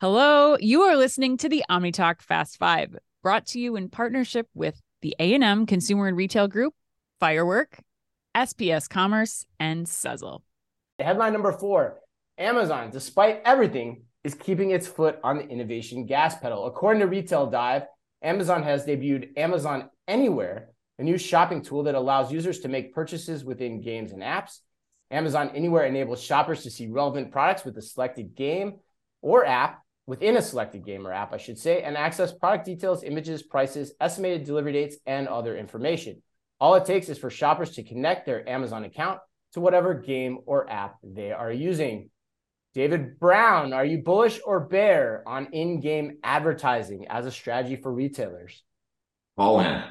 Hello, you are listening to the OmniTalk Fast Five, brought to you in partnership with the A&M Consumer and Retail Group, Firework, SPS Commerce, and Sezzle. Headline number four Amazon, despite everything, is keeping its foot on the innovation gas pedal. According to Retail Dive, Amazon has debuted Amazon Anywhere, a new shopping tool that allows users to make purchases within games and apps. Amazon Anywhere enables shoppers to see relevant products with a selected game or app within a selected game or app, I should say, and access product details, images, prices, estimated delivery dates, and other information. All it takes is for shoppers to connect their Amazon account to whatever game or app they are using. David Brown, are you bullish or bear on in game advertising as a strategy for retailers? All in.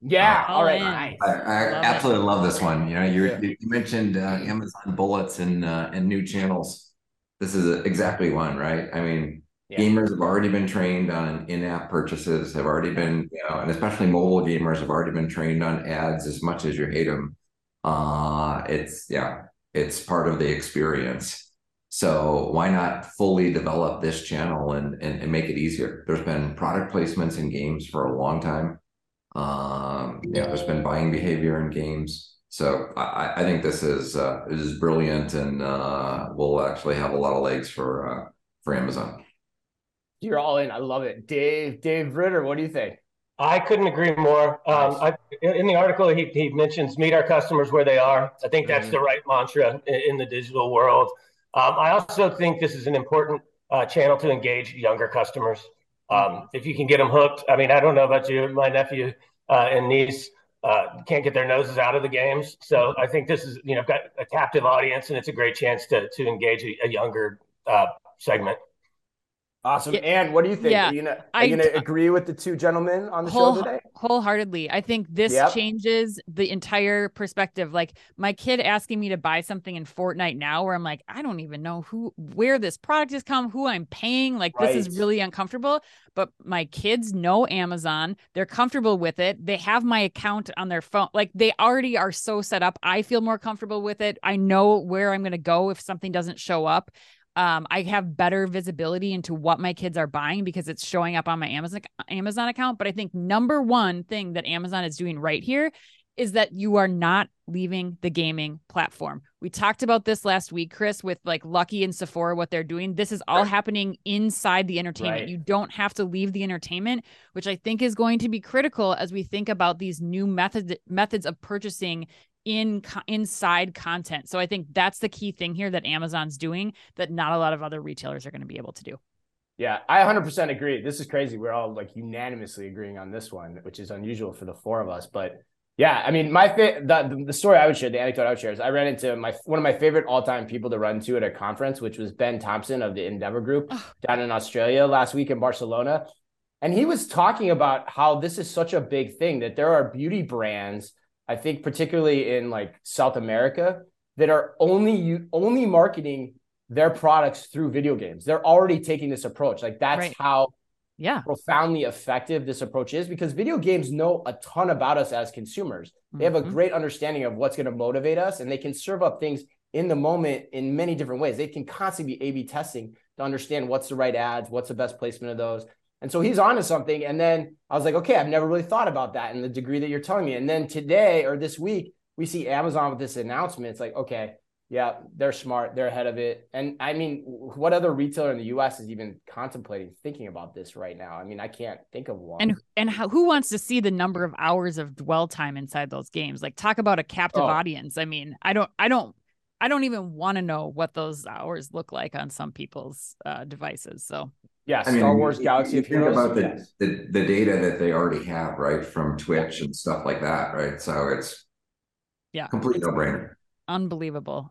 Yeah. All all right. Nice. I, I Love absolutely love this one. You know, you Yeah. you mentioned uh, Amazon bullets and uh, and new channels. This is exactly one, right? I mean, Yeah. gamers have already been trained on in-app purchases. Have already been, you know, and especially mobile gamers have already been trained on ads as much as you hate them. Uh, it's yeah, it's part of the experience. So why not fully develop this channel and, and and make it easier? There's been product placements in games for a long time. Um, know, there's been buying behavior in games. So I, I- I think this is uh, this is brilliant and uh, will actually have a lot of legs for uh, for Amazon. You're all in. I love it. Dave, Dave Ritter, what do you think? I couldn't agree more. Um, I, in the article, he, he mentions meet our customers where they are. I think that's the right mantra in, in the digital world. Um, I also think this is an important uh, channel to engage younger customers. Um, if you can get them hooked, I mean, I don't know about you, my nephew uh, and niece uh, can't get their noses out of the games. So I think this is, you know, got a captive audience, and it's a great chance to to engage a, a younger uh, segment. Awesome. Yeah. And what do you think? Yeah, Are you you gonna agree with the two gentlemen on the Whole- show today? wholeheartedly. I think this Yep. changes the entire perspective. Like my kid asking me to buy something in Fortnite now, where I'm like, I don't even know who, where this product has come, who I'm paying. Like this is really uncomfortable. But my kids know Amazon. They're comfortable with it. They have my account on their phone. Like they already are so set up. I feel more comfortable with it. I know where I'm going to go if something doesn't show up. Um, I have better visibility into what my kids are buying because it's showing up on my Amazon Amazon account. But I think number one thing that Amazon is doing right here is that you are not leaving the gaming platform. We talked about this last week, Chris, with like Lucky and Sephora, what they're doing. This is all happening inside the entertainment. Right. You don't have to leave the entertainment, which I think is going to be critical as we think about these new methods methods of purchasing in inside content. So I think that's the key thing here that Amazon's doing that not a lot of other retailers are going to be able to do. Yeah, I 100% agree. This is crazy. We're all like unanimously agreeing on this one, which is unusual for the four of us. But yeah, I mean, my fa- the, the story I would share, the anecdote I would share is I ran into my one of my favorite all time people to run to at a conference, which was Ben Thompson of the Endeavor Group Oh. down in Australia last week in Barcelona, and he was talking about how this is such a big thing that there are beauty brands, I think particularly in like South America, that are only you only marketing their products through video games. They're already taking this approach. Like that's Right. how Yeah. profoundly effective this approach is because video games know a ton about us as consumers. They have a Mhm. great understanding of what's going to motivate us and they can serve up things in the moment in many different ways. They can constantly be A B testing to understand what's the right ads, what's the best placement of those. And so he's onto something. And then I was like, okay, I've never really thought about that in the degree that you're telling me. And then today or this week, we see Amazon with this announcement. It's like, okay, yeah, they're smart, they're ahead of it. And I mean, what other retailer in the US is even contemplating thinking about this right now? I mean, I can't think of one. And and how, who wants to see the number of hours of dwell time inside those games? Like talk about a captive Oh. audience. I mean, I don't I don't I don't even want to know what those hours look like on some people's uh, devices. So yeah, I mean, Star Wars you- Galaxy you of think Heroes. about the, yes. the the data that they already have, right, from Twitch and stuff like that, right? So it's Yeah. complete no brainer. unbelievable.